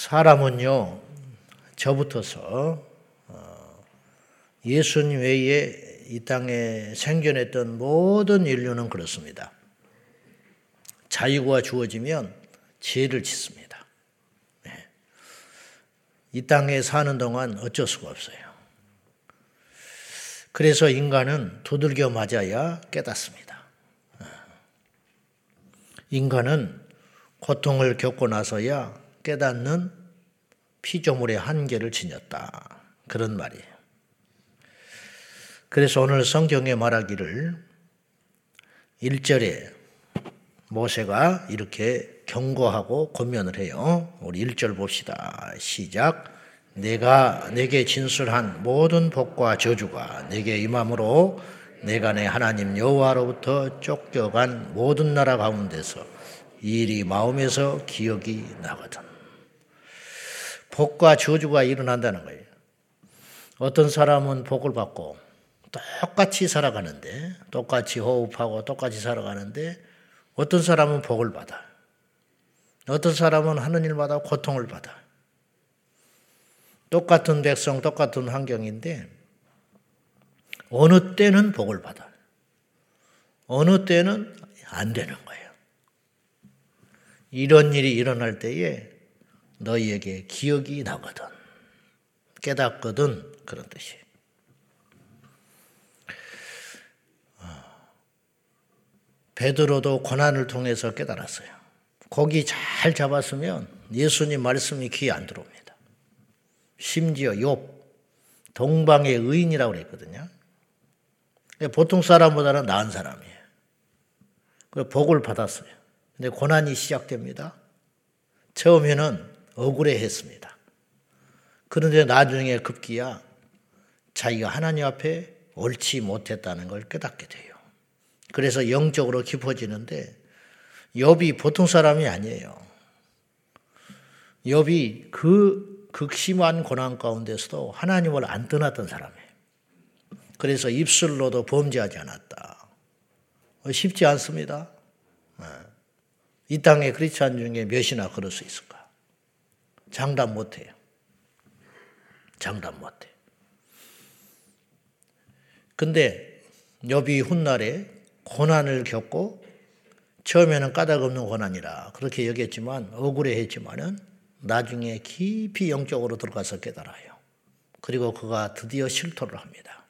사람은요, 저부터서 어, 예수님 외에 이 땅에 생존했던 모든 인류는 그렇습니다. 자유가 주어지면 죄를 짓습니다. 네. 이 땅에 사는 동안 어쩔 수가 없어요. 그래서 인간은 두들겨 맞아야 깨닫습니다. 어. 인간은 고통을 겪고 나서야 깨닫는 피조물의 한계를 지녔다. 그런 말이에요. 그래서 오늘 성경에 말하기를 1절에 모세가 이렇게 경고하고 권면을 해요. 우리 1절 봅시다. 시작. 내가 내게 진술한 모든 복과 저주가 내게 임함으로 내가 내 하나님 여호와로부터 쫓겨간 모든 나라 가운데서 일이 마음에서 기억이 나거든. 복과 저주가 일어난다는 거예요. 어떤 사람은 복을 받고 똑같이 살아가는데, 똑같이 호흡하고 똑같이 살아가는데, 어떤 사람은 복을 받아. 어떤 사람은 하는 일마다 고통을 받아. 똑같은 백성, 똑같은 환경인데, 어느 때는 복을 받아. 어느 때는 안 되는 거예요. 이런 일이 일어날 때에 너희에게 기억이 나거든. 깨닫거든. 그런 뜻이. 어. 베드로도 고난을 통해서 깨달았어요. 고기 잘 잡았으면 예수님 말씀이 귀에 안 들어옵니다. 심지어 욥 동방의 의인이라고 그랬거든요. 보통 사람보다는 나은 사람이에요. 그 복을 받았어요. 근데 고난이 시작됩니다. 처음에는 억울해 했습니다. 그런데 나중에 급기야 자기가 하나님 앞에 옳지 못했다는 걸 깨닫게 돼요. 그래서 영적으로 깊어지는데 욥이 보통 사람이 아니에요. 욥이 그 극심한 고난 가운데서도 하나님을 안 떠났던 사람이에요. 그래서 입술로도 범죄하지 않았다. 쉽지 않습니다. 네. 이 땅의 크리스찬 중에 몇이나 그럴 수 있을까? 장담 못해요. 장담 못해. 근데 여비 훗날에 고난을 겪고 처음에는 까닭 없는 고난이라 그렇게 여겼지만 억울해 했지만은 나중에 깊이 영적으로 들어가서 깨달아요. 그리고 그가 드디어 실토를 합니다.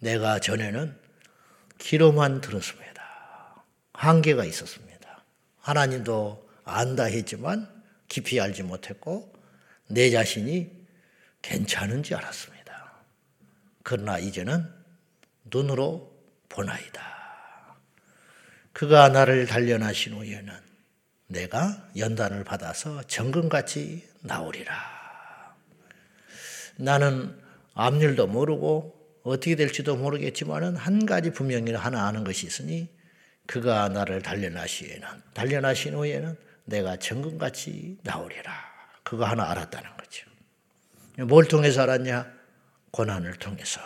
내가 전에는 귀로만 들었습니다. 한계가 있었습니다. 하나님도 안다 했지만 깊이 알지 못했고 내 자신이 괜찮은지 알았습니다. 그러나 이제는 눈으로 보나이다. 그가 나를 단련하신 후에는 내가 연단을 받아서 정금같이 나오리라. 나는 앞일도 모르고 어떻게 될지도 모르겠지만은 한 가지 분명히 하나 아는 것이 있으니 그가 나를 단련하시에는 단련하신 후에는 내가 정금같이 나오리라. 그거 하나 알았다는 거죠. 뭘 통해서 알았냐? 고난을 통해서.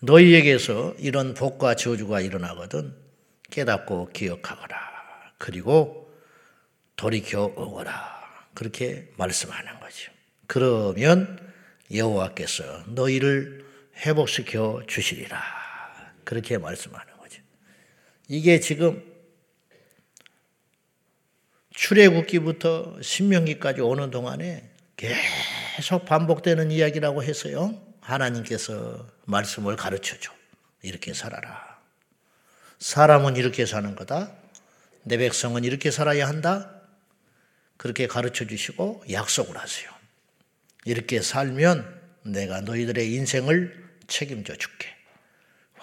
너희에게서 이런 복과 저주가 일어나거든 깨닫고 기억하거라. 그리고 돌이켜 오거라. 그렇게 말씀하는 거죠. 그러면 여호와께서 너희를 회복시켜 주시리라. 그렇게 말씀하는 거죠. 이게 지금 출애굽기부터 신명기까지 오는 동안에 계속 반복되는 이야기라고 해서요. 하나님께서 말씀을 가르쳐 줘. 이렇게 살아라. 사람은 이렇게 사는 거다. 내 백성은 이렇게 살아야 한다. 그렇게 가르쳐 주시고 약속을 하세요. 이렇게 살면 내가 너희들의 인생을 책임져 줄게.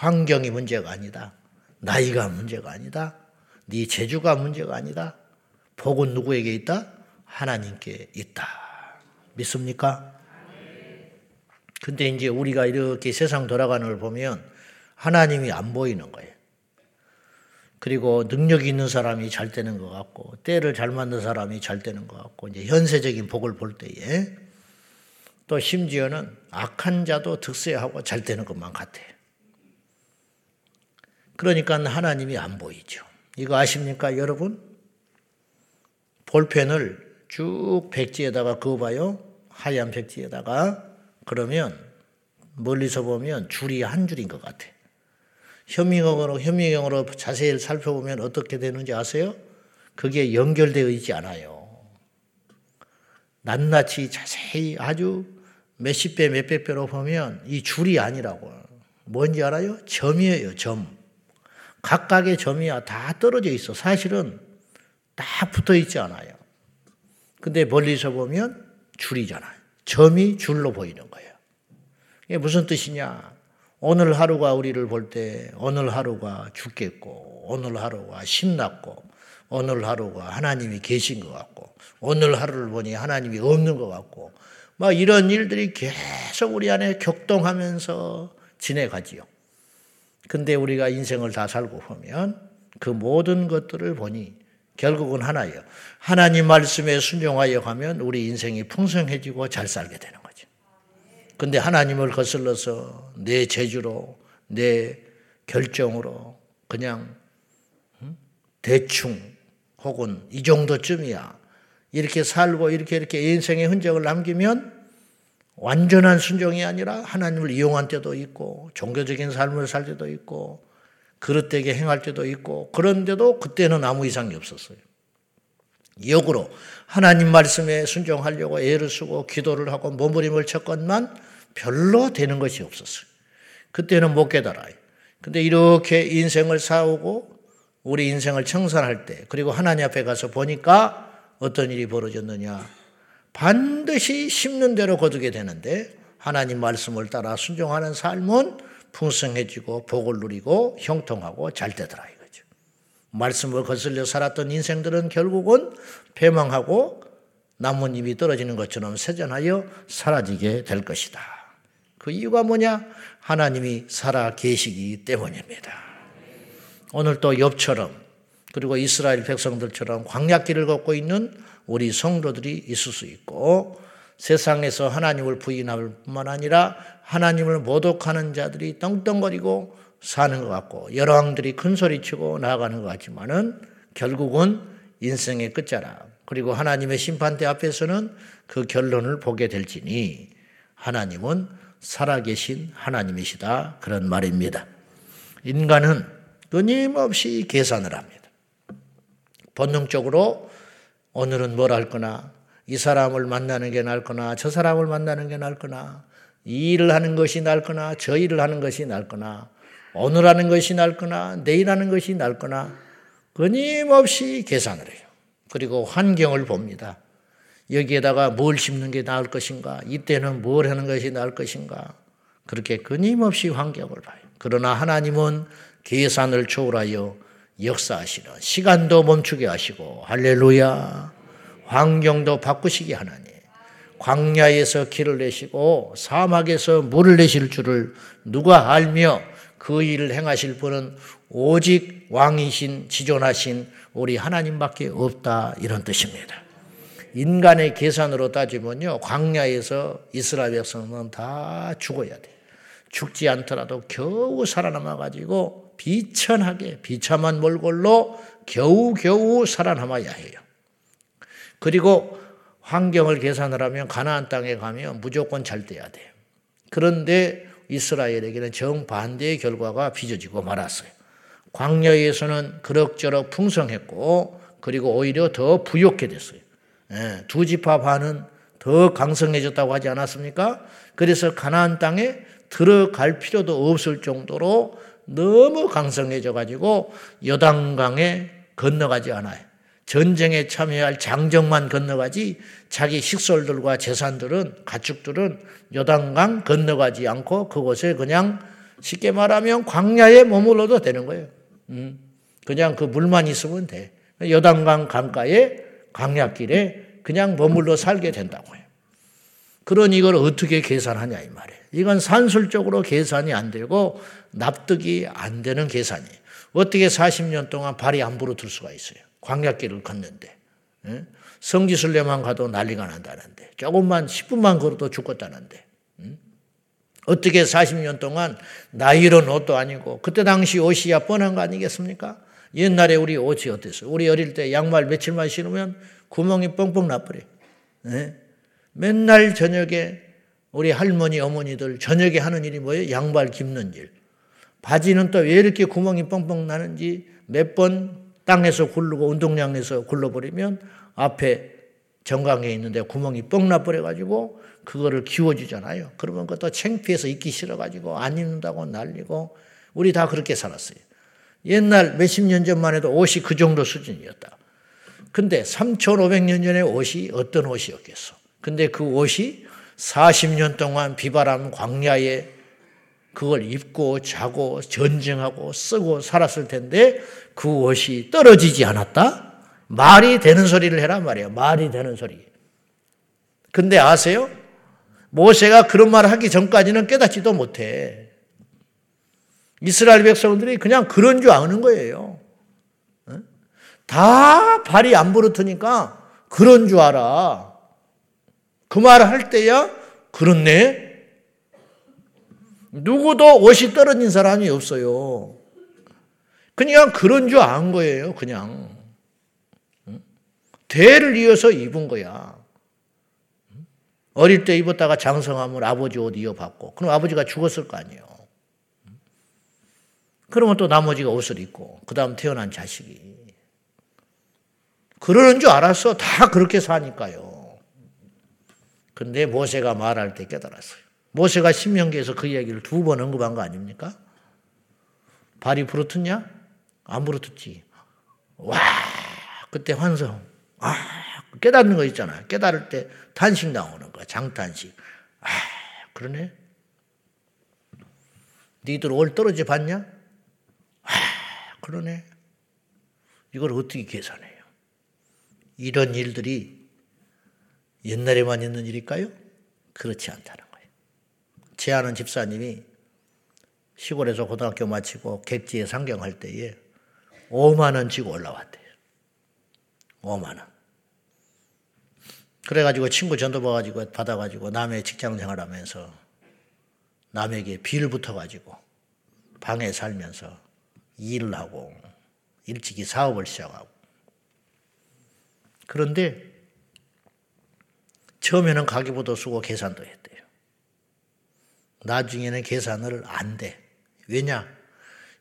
환경이 문제가 아니다. 나이가 문제가 아니다. 네 재주가 문제가 아니다. 복은 누구에게 있다? 하나님께 있다. 믿습니까? 근데 이제 우리가 이렇게 세상 돌아가는 걸 보면 하나님이 안 보이는 거예요. 그리고 능력이 있는 사람이 잘 되는 것 같고, 때를 잘 맞는 사람이 잘 되는 것 같고, 이제 현세적인 복을 볼 때에 또 심지어는 악한 자도 득세하고 잘 되는 것만 같아요. 그러니까 하나님이 안 보이죠. 이거 아십니까, 여러분? 볼펜을 쭉 백지에다가 그어봐요. 하얀 백지에다가 그러면 멀리서 보면 줄이 한 줄인 것 같아. 현미경으로 현미경으로 자세히 살펴보면 어떻게 되는지 아세요? 그게 연결되어 있지 않아요. 낱낱이 자세히 아주 몇십 배, 몇백 배로 보면 이 줄이 아니라고. 뭔지 알아요? 점이에요, 점. 각각의 점이야 다 떨어져 있어. 사실은 다 붙어 있지 않아요. 근데 멀리서 보면 줄이잖아요. 점이 줄로 보이는 거예요. 이게 무슨 뜻이냐? 오늘 하루가 우리를 볼 때 오늘 하루가 죽겠고 오늘 하루가 신났고 오늘 하루가 하나님이 계신 것 같고 오늘 하루를 보니 하나님이 없는 것 같고 막 이런 일들이 계속 우리 안에 격동하면서 지내가지요. 근데 우리가 인생을 다 살고 보면 그 모든 것들을 보니 결국은 하나예요. 하나님 말씀에 순종하여 가면 우리 인생이 풍성해지고 잘 살게 되는 거죠. 근데 하나님을 거슬러서 내 재주로, 내 결정으로 그냥 대충 혹은 이 정도쯤이야. 이렇게 살고 이렇게 이렇게 인생의 흔적을 남기면 완전한 순종이 아니라 하나님을 이용한 때도 있고 종교적인 삶을 살 때도 있고 그릇되게 행할 때도 있고 그런데도 그때는 아무 이상이 없었어요. 역으로 하나님 말씀에 순종하려고 애를 쓰고 기도를 하고 몸부림을 쳤건만 별로 되는 것이 없었어요. 그때는 못 깨달아요. 근데 이렇게 인생을 싸우고 우리 인생을 청산할 때 그리고 하나님 앞에 가서 보니까 어떤 일이 벌어졌느냐. 반드시 심는 대로 거두게 되는데 하나님 말씀을 따라 순종하는 삶은 풍성해지고 복을 누리고 형통하고 잘 되더라 이거죠. 말씀을 거슬려 살았던 인생들은 결국은 패망하고 나뭇잎이 떨어지는 것처럼 세전하여 사라지게 될 것이다. 그 이유가 뭐냐? 하나님이 살아 계시기 때문입니다. 오늘 또 엽처럼 그리고 이스라엘 백성들처럼 광약길을 걷고 있는 우리 성도들이 있을 수 있고 세상에서 하나님을 부인할 뿐만 아니라 하나님을 모독하는 자들이 떵떵거리고 사는 것 같고 여러 왕들이 큰 소리치고 나아가는 것 같지만은 결국은 인생의 끝자락 그리고 하나님의 심판대 앞에서는 그 결론을 보게 될지니 하나님은 살아계신 하나님이시다 그런 말입니다. 인간은 끊임없이 계산을 합니다. 본능적으로 오늘은 뭘 할 거나 이 사람을 만나는 게 나을 거나 저 사람을 만나는 게 나을 거나 이 일을 하는 것이 나을 거나 저 일을 하는 것이 나을 거나 오늘 하는 것이 나을 거나 내일 하는 것이 나을 거나 끊임없이 계산을 해요. 그리고 환경을 봅니다. 여기에다가 뭘 심는 게 나을 것인가? 이때는 뭘 하는 것이 나을 것인가? 그렇게 끊임없이 환경을 봐요. 그러나 하나님은 계산을 초월하여 역사하시는 시간도 멈추게 하시고 할렐루야 환경도 바꾸시기 하나님 광야에서 길을 내시고 사막에서 물을 내실 줄을 누가 알며 그 일을 행하실 분은 오직 왕이신 지존하신 우리 하나님밖에 없다 이런 뜻입니다. 인간의 계산으로 따지면요 광야에서 이스라엘 백성은 다 죽어야 돼. 죽지 않더라도 겨우 살아남아 가지고 비천하게 비참한 몰골로 겨우겨우 살아남아야 해요. 그리고 환경을 계산을 하면 가나안 땅에 가면 무조건 잘 돼야 돼요. 그런데 이스라엘에게는 정반대의 결과가 빚어지고 말았어요. 광야에서는 그럭저럭 풍성했고 그리고 오히려 더 부욕해 됐어요. 예, 두 지파 반은 더 강성해졌다고 하지 않았습니까? 그래서 가나안 땅에 들어갈 필요도 없을 정도로 너무 강성해져 가지고 여당강에 건너가지 않아요. 전쟁에 참여할 장정만 건너가지 자기 식솔들과 재산들은 가축들은 여당강 건너가지 않고 그곳에 그냥 쉽게 말하면 광야에 머물러도 되는 거예요. 음, 그냥 그 물만 있으면 돼. 여당강 강가에 강약길에 그냥 머물러 살게 된다고요. 그런 이걸 어떻게 계산하냐 이 말이에요. 이건 산술적으로 계산이 안 되고 납득이 안 되는 계산이에요. 어떻게 40년 동안 발이 안 부러들 수가 있어요. 광약길을 걷는데. 예? 성지순례만 가도 난리가 난다는데. 조금만 10분만 걸어도 죽었다는데. 음? 어떻게 40년 동안 나 이런 옷도 아니고 그때 당시 옷이야 뻔한 거 아니겠습니까? 옛날에 우리 옷이 어땠어요? 우리 어릴 때 양말 며칠만 신으면 구멍이 뻥뻥 나버려. 네? 맨날 저녁에 우리 할머니, 어머니들 저녁에 하는 일이 뭐예요? 양발 깁는 일. 바지는 또 왜 이렇게 구멍이 뻥뻥 나는지 몇 번 땅에서 굴르고 운동장에서 굴러버리면 앞에 정강에 있는데 구멍이 뻥 나버려가지고 그거를 기워주잖아요. 그러면 그것도 창피해서 입기 싫어가지고 안 입는다고 날리고 우리 다 그렇게 살았어요. 옛날 몇십 년 전만 해도 옷이 그 정도 수준이었다. 근데 3,500년 전에 옷이 어떤 옷이었겠어? 근데 그 옷이 40년 동안 비바람 광야에 그걸 입고 자고 전쟁하고 쓰고 살았을 텐데 그 옷이 떨어지지 않았다? 말이 되는 소리를 해라 말이에요. 말이 되는 소리. 근데 아세요? 모세가 그런 말을 하기 전까지는 깨닫지도 못해. 이스라엘 백성들이 그냥 그런 줄 아는 거예요. 다 발이 안 부르트니까 그런 줄 알아. 그 말을 할 때야 그렇네. 누구도 옷이 떨어진 사람이 없어요. 그냥 그런 줄 안 거예요. 그냥. 대를 이어서 입은 거야. 어릴 때 입었다가 장성하면 아버지 옷 이어받고, 그럼 아버지가 죽었을 거 아니에요. 그러면 또 나머지가 옷을 입고, 그 다음 태어난 자식이. 그러는 줄 알았어. 다 그렇게 사니까요. 근데 모세가 말할 때 깨달았어요. 모세가 신명기에서 그 이야기를 두 번 언급한 거 아닙니까? 발이 부르텄냐? 안 부르텄지. 와, 그때 환성. 아, 깨닫는 거 있잖아요. 깨달을 때 탄식 나오는 거야. 장탄식. 아, 그러네. 니들 올 떨어져 봤냐? 아, 그러네. 이걸 어떻게 계산해요? 이런 일들이 옛날에만 있는 일일까요? 그렇지 않다는 거예요. 제 아는 집사님이 시골에서 고등학교 마치고 객지에 상경할 때에 5만 원 지고 올라왔대요. 5만 원. 그래가지고 친구 전도 봐가지고 받아가지고 남의 직장 생활하면서 남에게 빌 붙어가지고 방에 살면서 일을 하고 일찍이 사업을 시작하고 그런데 처음에는 가계부도 쓰고 계산도 했대요. 나중에는 계산을 안 돼. 왜냐?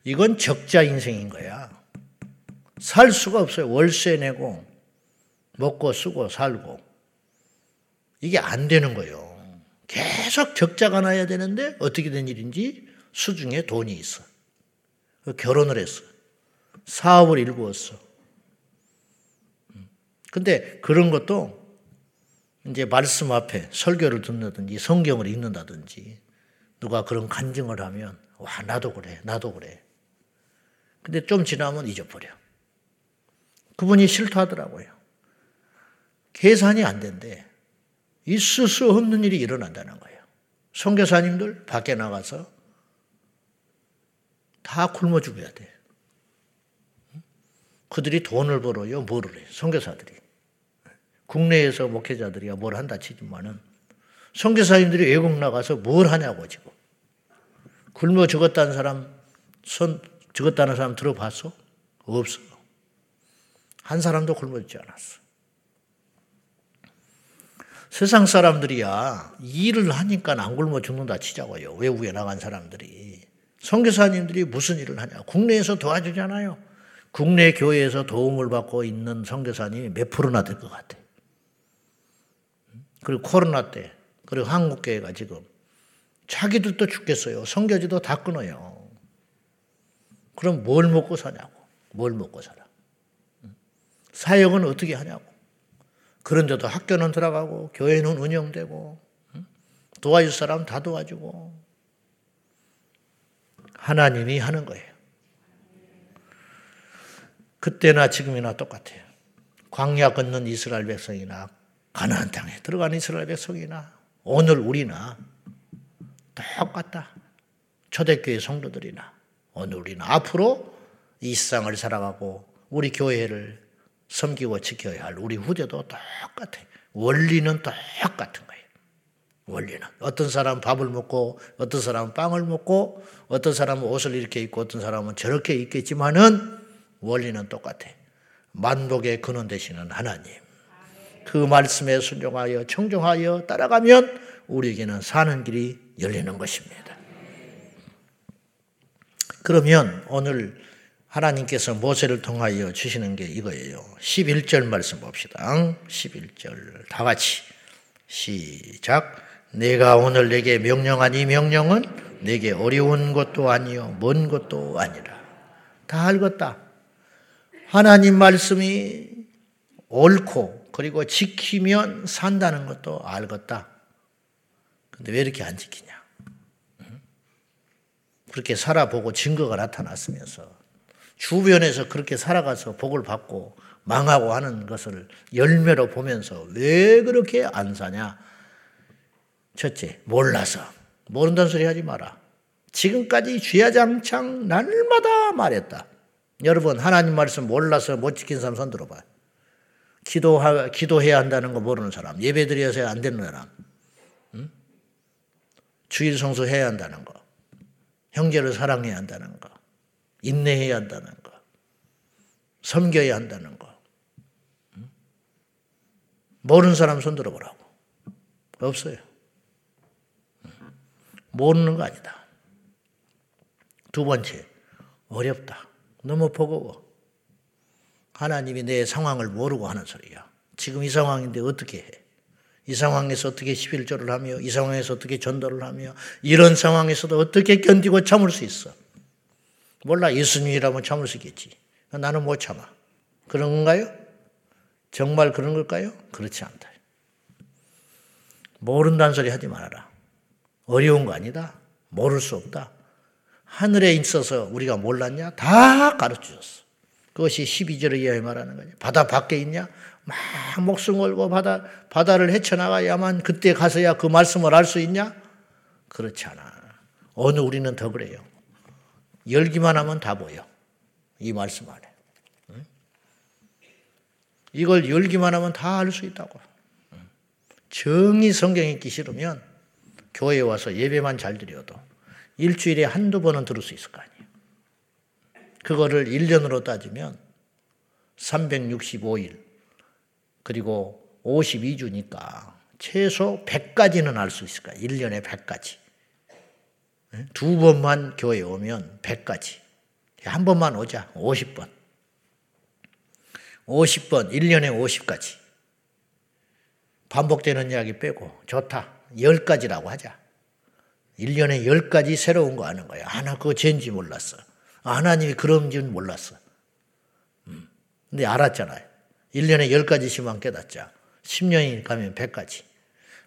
이건 적자 인생인 거야. 살 수가 없어요. 월세 내고 먹고 쓰고 살고 이게 안 되는 거예요. 계속 적자가 나야 되는데 어떻게 된 일인지 수중에 돈이 있어. 결혼을 했어. 사업을 일구었어. 근데 그런 것도 이제 말씀 앞에 설교를 듣는다든지 성경을 읽는다든지 누가 그런 간증을 하면 와 나도 그래 나도 그래. 근데 좀 지나면 잊어버려. 그분이 싫다하더라고요. 계산이 안 된대. 있을 수 없는 일이 일어난다는 거예요. 선교사님들 밖에 나가서 다 굶어 죽어야 돼. 그들이 돈을 벌어요. 뭐를 해? 선교사들이. 국내에서 목회자들이야 뭘 한다 치지만은 선교사님들이 외국 나가서 뭘 하냐고 지금. 굶어 죽었다는 사람 손 죽었다는 사람 들어봤어? 없어. 한 사람도 굶어 죽지 않았어. 세상 사람들이야 일을 하니까 안 굶어 죽는다 치자고요. 외국에 나간 사람들이. 선교사님들이 무슨 일을 하냐. 국내에서 도와주잖아요. 국내 교회에서 도움을 받고 있는 선교사님이 몇 프로나 될 것 같아. 그리고 코로나 때, 그리고 한국교회가 지금 자기들도 죽겠어요. 선교지도 다 끊어요. 그럼 뭘 먹고 사냐고. 뭘 먹고 살아. 사역은 어떻게 하냐고. 그런데도 학교는 들어가고 교회는 운영되고 도와줄 사람 다 도와주고 하나님이 하는 거예요. 그때나 지금이나 똑같아요. 광야 걷는 이스라엘 백성이나 가나안 땅에 들어간 이스라엘 백성이나 오늘 우리나 똑같다. 초대교회 성도들이나 오늘 우리는 앞으로 이 세상을 살아가고 우리 교회를 섬기고 지켜야 할 우리 후대도 똑같아. 원리는 똑같은 거예요. 원리는. 어떤 사람은 밥을 먹고, 어떤 사람은 빵을 먹고, 어떤 사람은 옷을 이렇게 입고, 어떤 사람은 저렇게 입겠지만은 원리는 똑같아. 만복의 근원 되시는 하나님. 그 말씀에 순종하여 청종하여 따라가면 우리에게는 사는 길이 열리는 것입니다. 그러면 오늘 하나님께서 모세를 통하여 주시는 게 이거예요. 11절 말씀 봅시다. 11절 다 같이 시작. 내가 오늘 내게 명령한 이 명령은 내게 어려운 것도 아니요 먼 것도 아니라 다 알겠다. 하나님 말씀이 옳고 그리고 지키면 산다는 것도 알겠다. 근데 왜 이렇게 안 지키냐? 그렇게 살아보고 증거가 나타났으면서 주변에서 그렇게 살아가서 복을 받고 망하고 하는 것을 열매로 보면서 왜 그렇게 안 사냐? 첫째, 몰라서. 모른다는 소리 하지 마라. 지금까지 쥐야장창 날마다 말했다. 여러분, 하나님 말씀 몰라서 못 지킨 사람 손 들어봐. 기도하, 기도해야 한다는 거 모르는 사람, 예배 드려서 안 되는 사람, 응? 주일 성수 해야 한다는 거, 형제를 사랑해야 한다는 거, 인내해야 한다는 거, 섬겨야 한다는 거. 응? 모르는 사람 손 들어보라고. 없어요. 모르는 거 아니다. 두 번째, 어렵다. 너무 버거워. 하나님이 내 상황을 모르고 하는 소리야. 지금 이 상황인데 어떻게 해? 이 상황에서 어떻게 11조를 하며, 이 상황에서 어떻게 전도를 하며, 이런 상황에서도 어떻게 견디고 참을 수 있어? 몰라, 예수님이라면 참을 수 있겠지. 나는 못 참아. 그런 건가요? 정말 그런 걸까요? 그렇지 않다. 모른다는 소리 하지 말아라. 어려운 거 아니다. 모를 수 없다. 하늘에 있어서 우리가 몰랐냐? 다 가르쳐 줬어. 그것이 12절에 이하에 말하는 거죠. 바다 밖에 있냐? 막 목숨 걸고 바다, 바다를 헤쳐나가야만 그때 가서야 그 말씀을 알 수 있냐? 그렇지 않아. 어느 우리는 더 그래요. 열기만 하면 다 보여. 이 말씀 안에. 이걸 열기만 하면 다 알 수 있다고. 정이 성경 읽기 싫으면 교회에 와서 예배만 잘 드려도 일주일에 한두 번은 들을 수 있을 거 아니에요. 그거를 1년으로 따지면 365일 그리고 52주니까 최소 100가지는 알 수 있을 거야. 1년에 100가지. 두 번만 교회에 오면 100가지. 한 번만 오자. 50번. 50번, 1년에 50가지. 반복되는 이야기 빼고 좋다. 10가지라고 하자. 1년에 10가지 새로운 거 아는 거야. 아, 나 그거 죄인지 몰랐어. 아, 하나님이 그런 줄 몰랐어. 음. 근데 알았잖아요. 1년에 10가지씩만 깨닫자. 10년이 가면 100가지.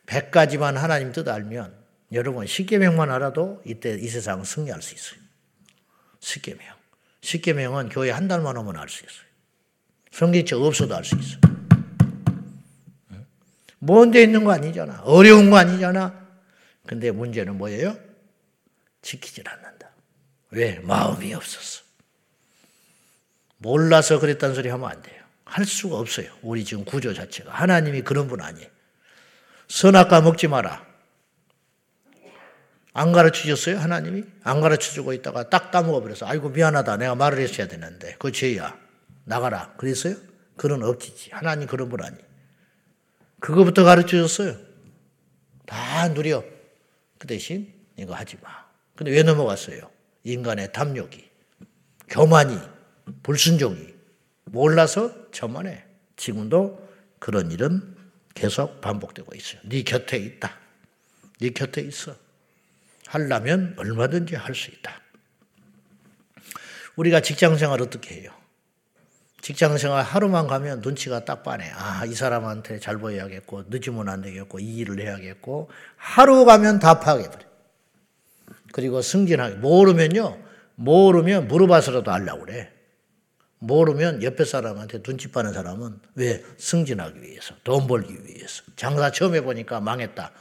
100가지만 하나님 뜻 알면 여러분 10개명만 알아도 이때 이 세상을 승리할 수 있어요. 10개명. 10개명은 교회 한 달만 오면 알 수 있어요. 성경책 없어도 알 수 있어요. 먼데 있는 거 아니잖아. 어려운 거 아니잖아. 근데 문제는 뭐예요? 지키질 않는다. 왜? 마음이 없었어. 몰라서 그랬다는 소리 하면 안 돼요. 할 수가 없어요. 우리 지금 구조 자체가. 하나님이 그런 분 아니에요. 선악과 먹지 마라. 안 가르쳐 주셨어요? 하나님이? 안 가르쳐 주고 있다가 딱 까먹어 버려서 아이고 미안하다. 내가 말을 했어야 되는데. 그거 죄야. 나가라. 그랬어요? 그런 억지지. 하나님 그런 분 아니에요. 그거부터 가르쳐 줬어요. 다 누려. 그 대신 이거 하지 마. 근데 왜 넘어갔어요? 인간의 탐욕이, 교만이, 불순종이 몰라서 저만해. 지금도 그런 일은 계속 반복되고 있어요. 네 곁에 있다. 네 곁에 있어. 하려면 얼마든지 할 수 있다. 우리가 직장 생활 어떻게 해요? 직장 생활 하루만 가면 눈치가 딱 빠네. 아, 이 사람한테 잘 보여야겠고, 늦으면 안 되겠고, 이 일을 해야겠고, 하루 가면 다 파악해버려. 그리고 승진하게. 모르면요, 모르면 물어봐서라도 알라고 그래. 모르면 옆에 사람한테 눈치 빠는 사람은 왜? 승진하기 위해서, 돈 벌기 위해서. 장사 처음 해보니까 망했다.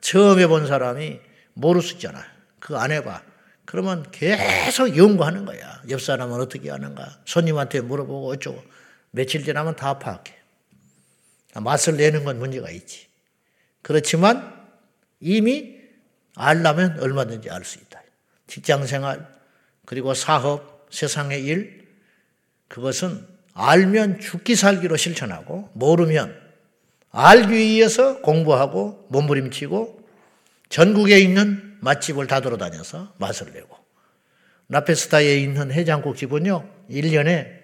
처음 해본 사람이 모를 수 있잖아. 그거 안 해봐. 그러면 계속 연구하는 거야. 옆 사람은 어떻게 하는가. 손님한테 물어보고 어쩌고. 며칠 지나면 다 파악해. 맛을 내는 건 문제가 있지. 그렇지만 이미 알라면 얼마든지 알 수 있다. 직장 생활, 그리고 사업, 세상의 일, 그것은 알면 죽기 살기로 실천하고, 모르면 알기 위해서 공부하고 몸부림치고 전국에 있는 맛집을 다 돌아다녀서 맛을 내고 라페스타에 있는 해장국 집은요 1년에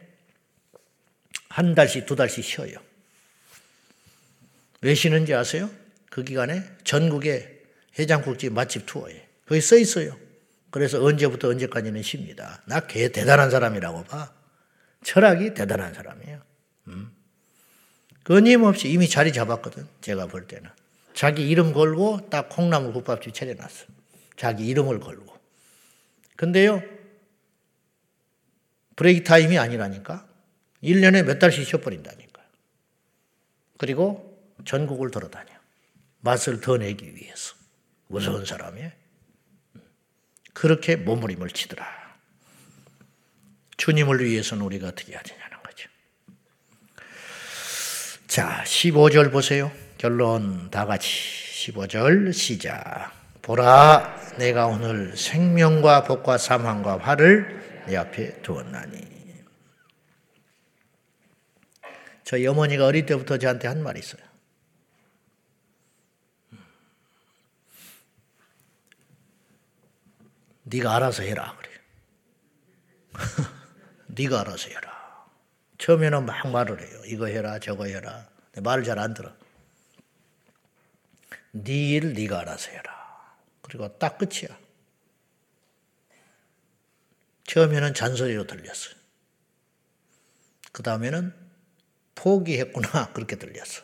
한 달씩 두 달씩 쉬어요. 왜 쉬는지 아세요? 그 기간에 전국에 해장국집 맛집 투어에 거기 써 있어요. 그래서 언제부터 언제까지는 쉽니다. 나 개 대단한 사람이라고 봐. 철학이 대단한 사람이에요. 음. 끊임없이 이미 자리 잡았거든. 제가 볼 때는. 자기 이름 걸고 딱 콩나물 국밥집 차려놨어. 자기 이름을 걸고. 근데요, 브레이크 타임이 아니라니까. 1년에 몇 달씩 쉬어버린다니까. 그리고 전국을 돌아다녀. 맛을 더 내기 위해서. 무서운 사람이에요. 그렇게 몸부림을 치더라. 주님을 위해서는 우리가 어떻게 해야 되냐는 거죠. 자, 15절 보세요. 결론 다 같이 15절 시작. 보라, 내가 오늘 생명과 복과 사망과 화를 내 앞에 두었나니. 저희 어머니가 어릴 때부터 저한테 한 말이 있어요. 네가 알아서 해라 그래. 네가 알아서 해라. 처음에는 막 말을 해요. 이거 해라, 저거 해라. 말을 잘 안 들어. 네일 네가 알아서 해라. 그리고 딱 끝이야. 처음에는 잔소리로 들렸어. 그 다음에는 포기했구나 그렇게 들렸어.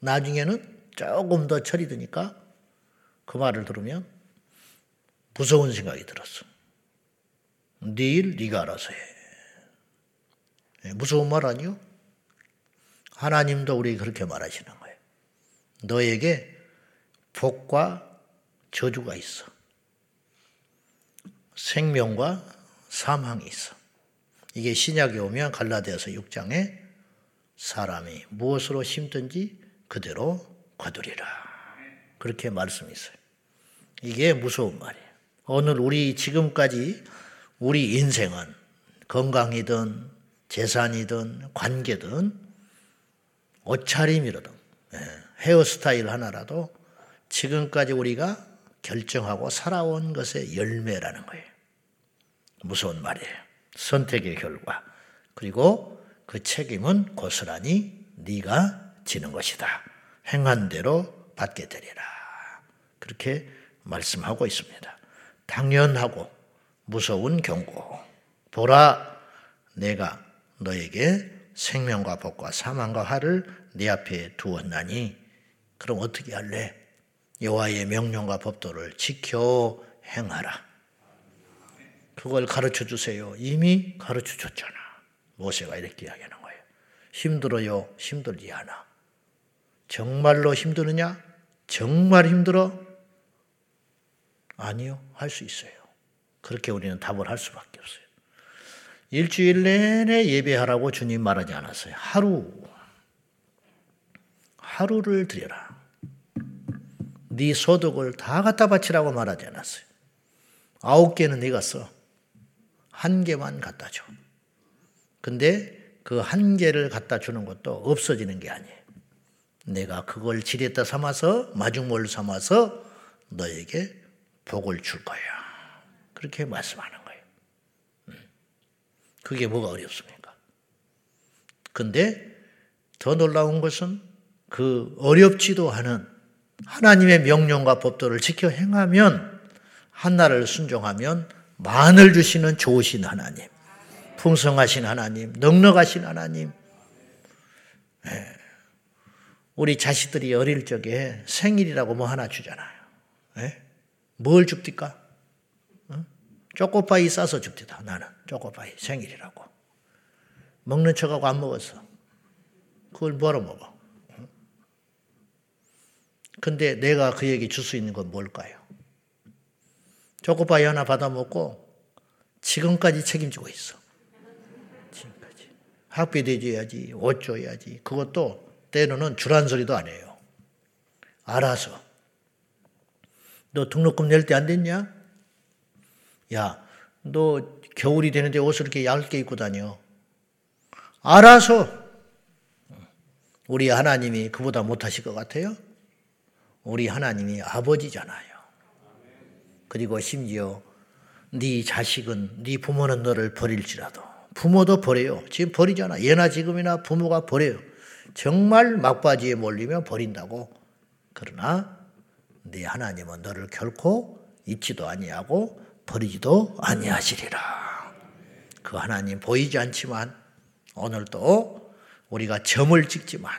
나중에는 조금 더 철이 드니까 그 말을 들으면 무서운 생각이 들었어. 네일 네가 알아서 해. 예, 무서운 말 아니요? 하나님도 우리 그렇게 말하시는 거예요. 너에게 복과 저주가 있어. 생명과 사망이 있어. 이게 신약에 오면 갈라디아서 6장에 사람이 무엇으로 심든지 그대로 거두리라. 그렇게 말씀이 있어요. 이게 무서운 말이에요. 오늘 우리 지금까지 우리 인생은 건강이든 재산이든 관계든 옷차림이라든 예, 헤어스타일 하나라도 지금까지 우리가 결정하고 살아온 것의 열매라는 거예요. 무서운 말이에요. 선택의 결과. 그리고 그 책임은 고스란히 네가 지는 것이다. 행한 대로 받게 되리라. 그렇게 말씀하고 있습니다. 당연하고 무서운 경고. 보라, 내가 너에게 생명과 복과 사망과 화를 네 앞에 두었나니 그럼 어떻게 할래? 여호와의 명령과 법도를 지켜 행하라. 그걸 가르쳐 주세요. 이미 가르쳐 줬잖아. 모세가 이렇게 이야기하는 거예요. 힘들어요. 힘들지 않아. 정말로 힘드느냐? 정말 힘들어? 아니요. 할 수 있어요. 그렇게 우리는 답을 할 수밖에 없어요. 일주일 내내 예배하라고 주님 말하지 않았어요. 하루. 하루를 드려라. 네 소득을 다 갖다 바치라고 말하지 않았어요. 아홉 개는 네가 써. 한 개만 갖다 줘. 근데 그 한 개를 갖다 주는 것도 없어지는 게 아니에요. 내가 그걸 지렸다 삼아서 마중물 삼아서 너에게 복을 줄 거야. 그렇게 말씀하는 거예요. 음. 그게 뭐가 어렵습니까? 근데 더 놀라운 것은 그 어렵지도 않은 하나님의 명령과 법도를 지켜 행하면 한나를 순종하면 만을 주시는 좋으신 하나님, 풍성하신 하나님, 넉넉하신 하나님. 예. 우리 자식들이 어릴 적에 생일이라고 뭐 하나 주잖아요. 예? 뭘 줍니까? 어? 초코파이 싸서 줍디다. 나는 초코파이 생일이라고. 먹는 척하고 안 먹었어. 그걸 뭐로 먹어? 근데 내가 그에게 줄 수 있는 건 뭘까요? 초코파이 하나 받아 먹고 지금까지 책임지고 있어. 지금까지. 학비 대줘야지, 옷 줘야지. 그것도 때로는 주란 소리도 안 해요. 알아서. 너 등록금 낼 때 안 됐냐? 야, 너 겨울이 되는데 옷을 이렇게 얇게 입고 다녀. 알아서 우리 하나님이 그보다 못하실 것 같아요? 우리 하나님이 아버지잖아요. 그리고 심지어 네 자식은 네 부모는 너를 버릴지라도 부모도 버려요. 지금 버리잖아. 예나 지금이나 부모가 버려요. 정말 막바지에 몰리면 버린다고. 그러나 네 하나님은 너를 결코 잊지도 아니하고 버리지도 아니하시리라. 그 하나님 보이지 않지만 오늘도 우리가 점을 찍지만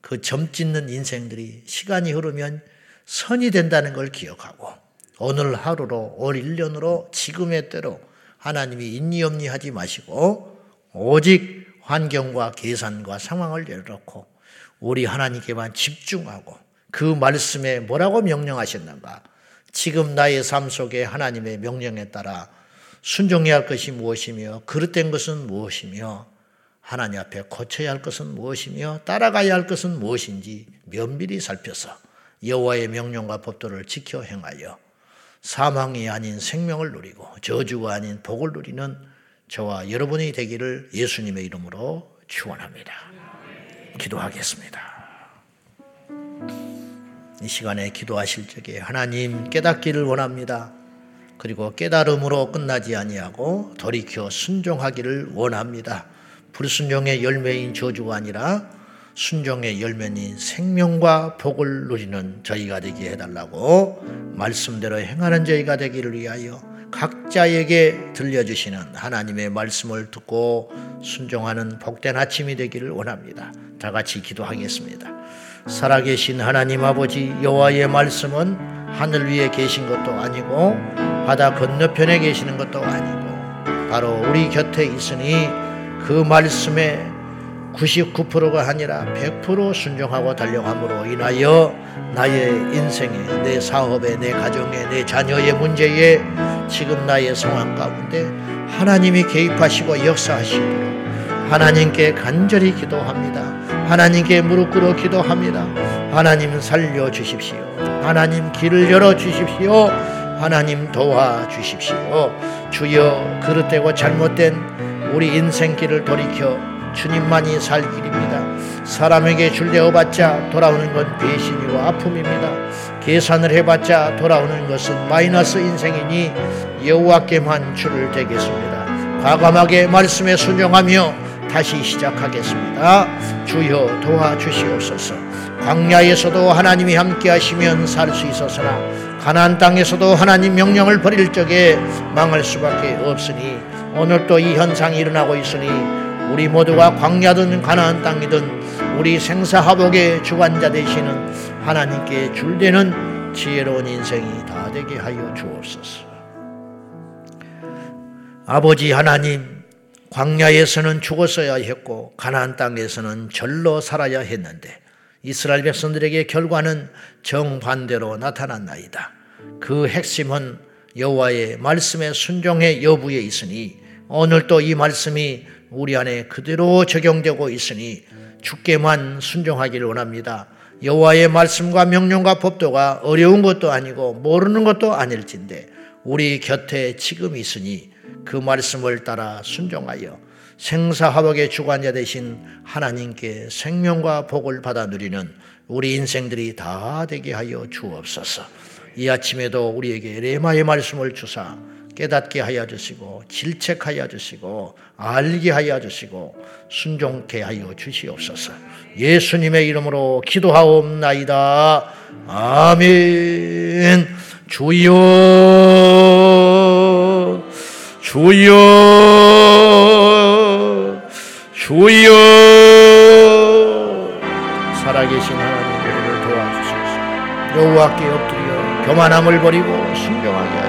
그 점 찍는 인생들이 시간이 흐르면 선이 된다는 걸 기억하고 오늘 하루로 올 1년으로 지금의 때로 하나님이 있니 없니 하지 마시고 오직 환경과 계산과 상황을 내려놓고 우리 하나님께만 집중하고 그 말씀에 뭐라고 명령하셨는가 지금 나의 삶 속에 하나님의 명령에 따라 순종해야 할 것이 무엇이며 그릇된 것은 무엇이며 하나님 앞에 고쳐야 할 것은 무엇이며 따라가야 할 것은 무엇인지 면밀히 살펴서 여호와의 명령과 법도를 지켜 행하여 사망이 아닌 생명을 누리고 저주가 아닌 복을 누리는 저와 여러분이 되기를 예수님의 이름으로 축원합니다. 기도하겠습니다. 이 시간에 기도하실 적에 하나님 깨닫기를 원합니다. 그리고 깨달음으로 끝나지 아니하고 돌이켜 순종하기를 원합니다. 불순종의 열매인 저주가 아니라 순종의 열매인 생명과 복을 누리는 저희가 되게 해달라고 말씀대로 행하는 저희가 되기를 위하여 각자에게 들려주시는 하나님의 말씀을 듣고 순종하는 복된 아침이 되기를 원합니다. 다 같이 기도하겠습니다. 살아계신 하나님 아버지 여호와의 말씀은 하늘 위에 계신 것도 아니고 바다 건너편에 계시는 것도 아니고 바로 우리 곁에 있으니 그 말씀에 99%가 아니라 100% 순종하고 달려감으로 인하여 나의 인생에, 내 사업에, 내 가정에, 내 자녀의 문제에 지금 나의 상황 가운데 하나님이 개입하시고 역사하시도록 하나님께 간절히 기도합니다. 하나님께 무릎 꿇어 기도합니다. 하나님 살려 주십시오. 하나님 길을 열어 주십시오. 하나님 도와 주십시오. 주여 그릇되고 잘못된 우리 인생길을 돌이켜 주님만이 살 길입니다. 사람에게 줄대어봤자 돌아오는 건 배신이와 아픔입니다. 계산을 해봤자 돌아오는 것은 마이너스 인생이니 여호와께만 주를 대겠습니다. 과감하게 말씀에 순종하며 다시 시작하겠습니다. 주여 도와주시옵소서. 광야에서도 하나님이 함께 하시면 살 수 있었으나 가나안 땅에서도 하나님 명령을 버릴 적에 망할 수밖에 없으니 오늘 또이 현상이 일어나고 있으니 우리 모두가 광야든 가나안 땅이든 우리 생사화복의 주관자 되시는 하나님께 줄되는 지혜로운 인생이 다 되게 하여 주옵소서. 아버지 하나님, 광야에서는 죽었어야 했고 가나안 땅에서는 절로 살아야 했는데 이스라엘 백성들에게 결과는 정반대로 나타났나이다. 그 핵심은 여호와의 말씀의 순종의 여부에 있으니 오늘 또이 말씀이 우리 안에 그대로 적용되고 있으니 주께만 순종하기를 원합니다. 여호와의 말씀과 명령과 법도가 어려운 것도 아니고 모르는 것도 아닐진데 우리 곁에 지금 있으니 그 말씀을 따라 순종하여 생사화복의 주관자 되신 하나님께 생명과 복을 받아 누리는 우리 인생들이 다 되게 하여 주옵소서. 이 아침에도 우리에게 레마의 말씀을 주사 깨닫게 하여 주시고 질책하여 주시고 알게 하여 주시고 순종케 하여 주시옵소서. 예수님의 이름으로 기도하옵나이다. 아멘. 주여 주여 주여 살아계신 하나님 우리를 도와주소서. 여호와께 엎드려 교만함을 버리고 하여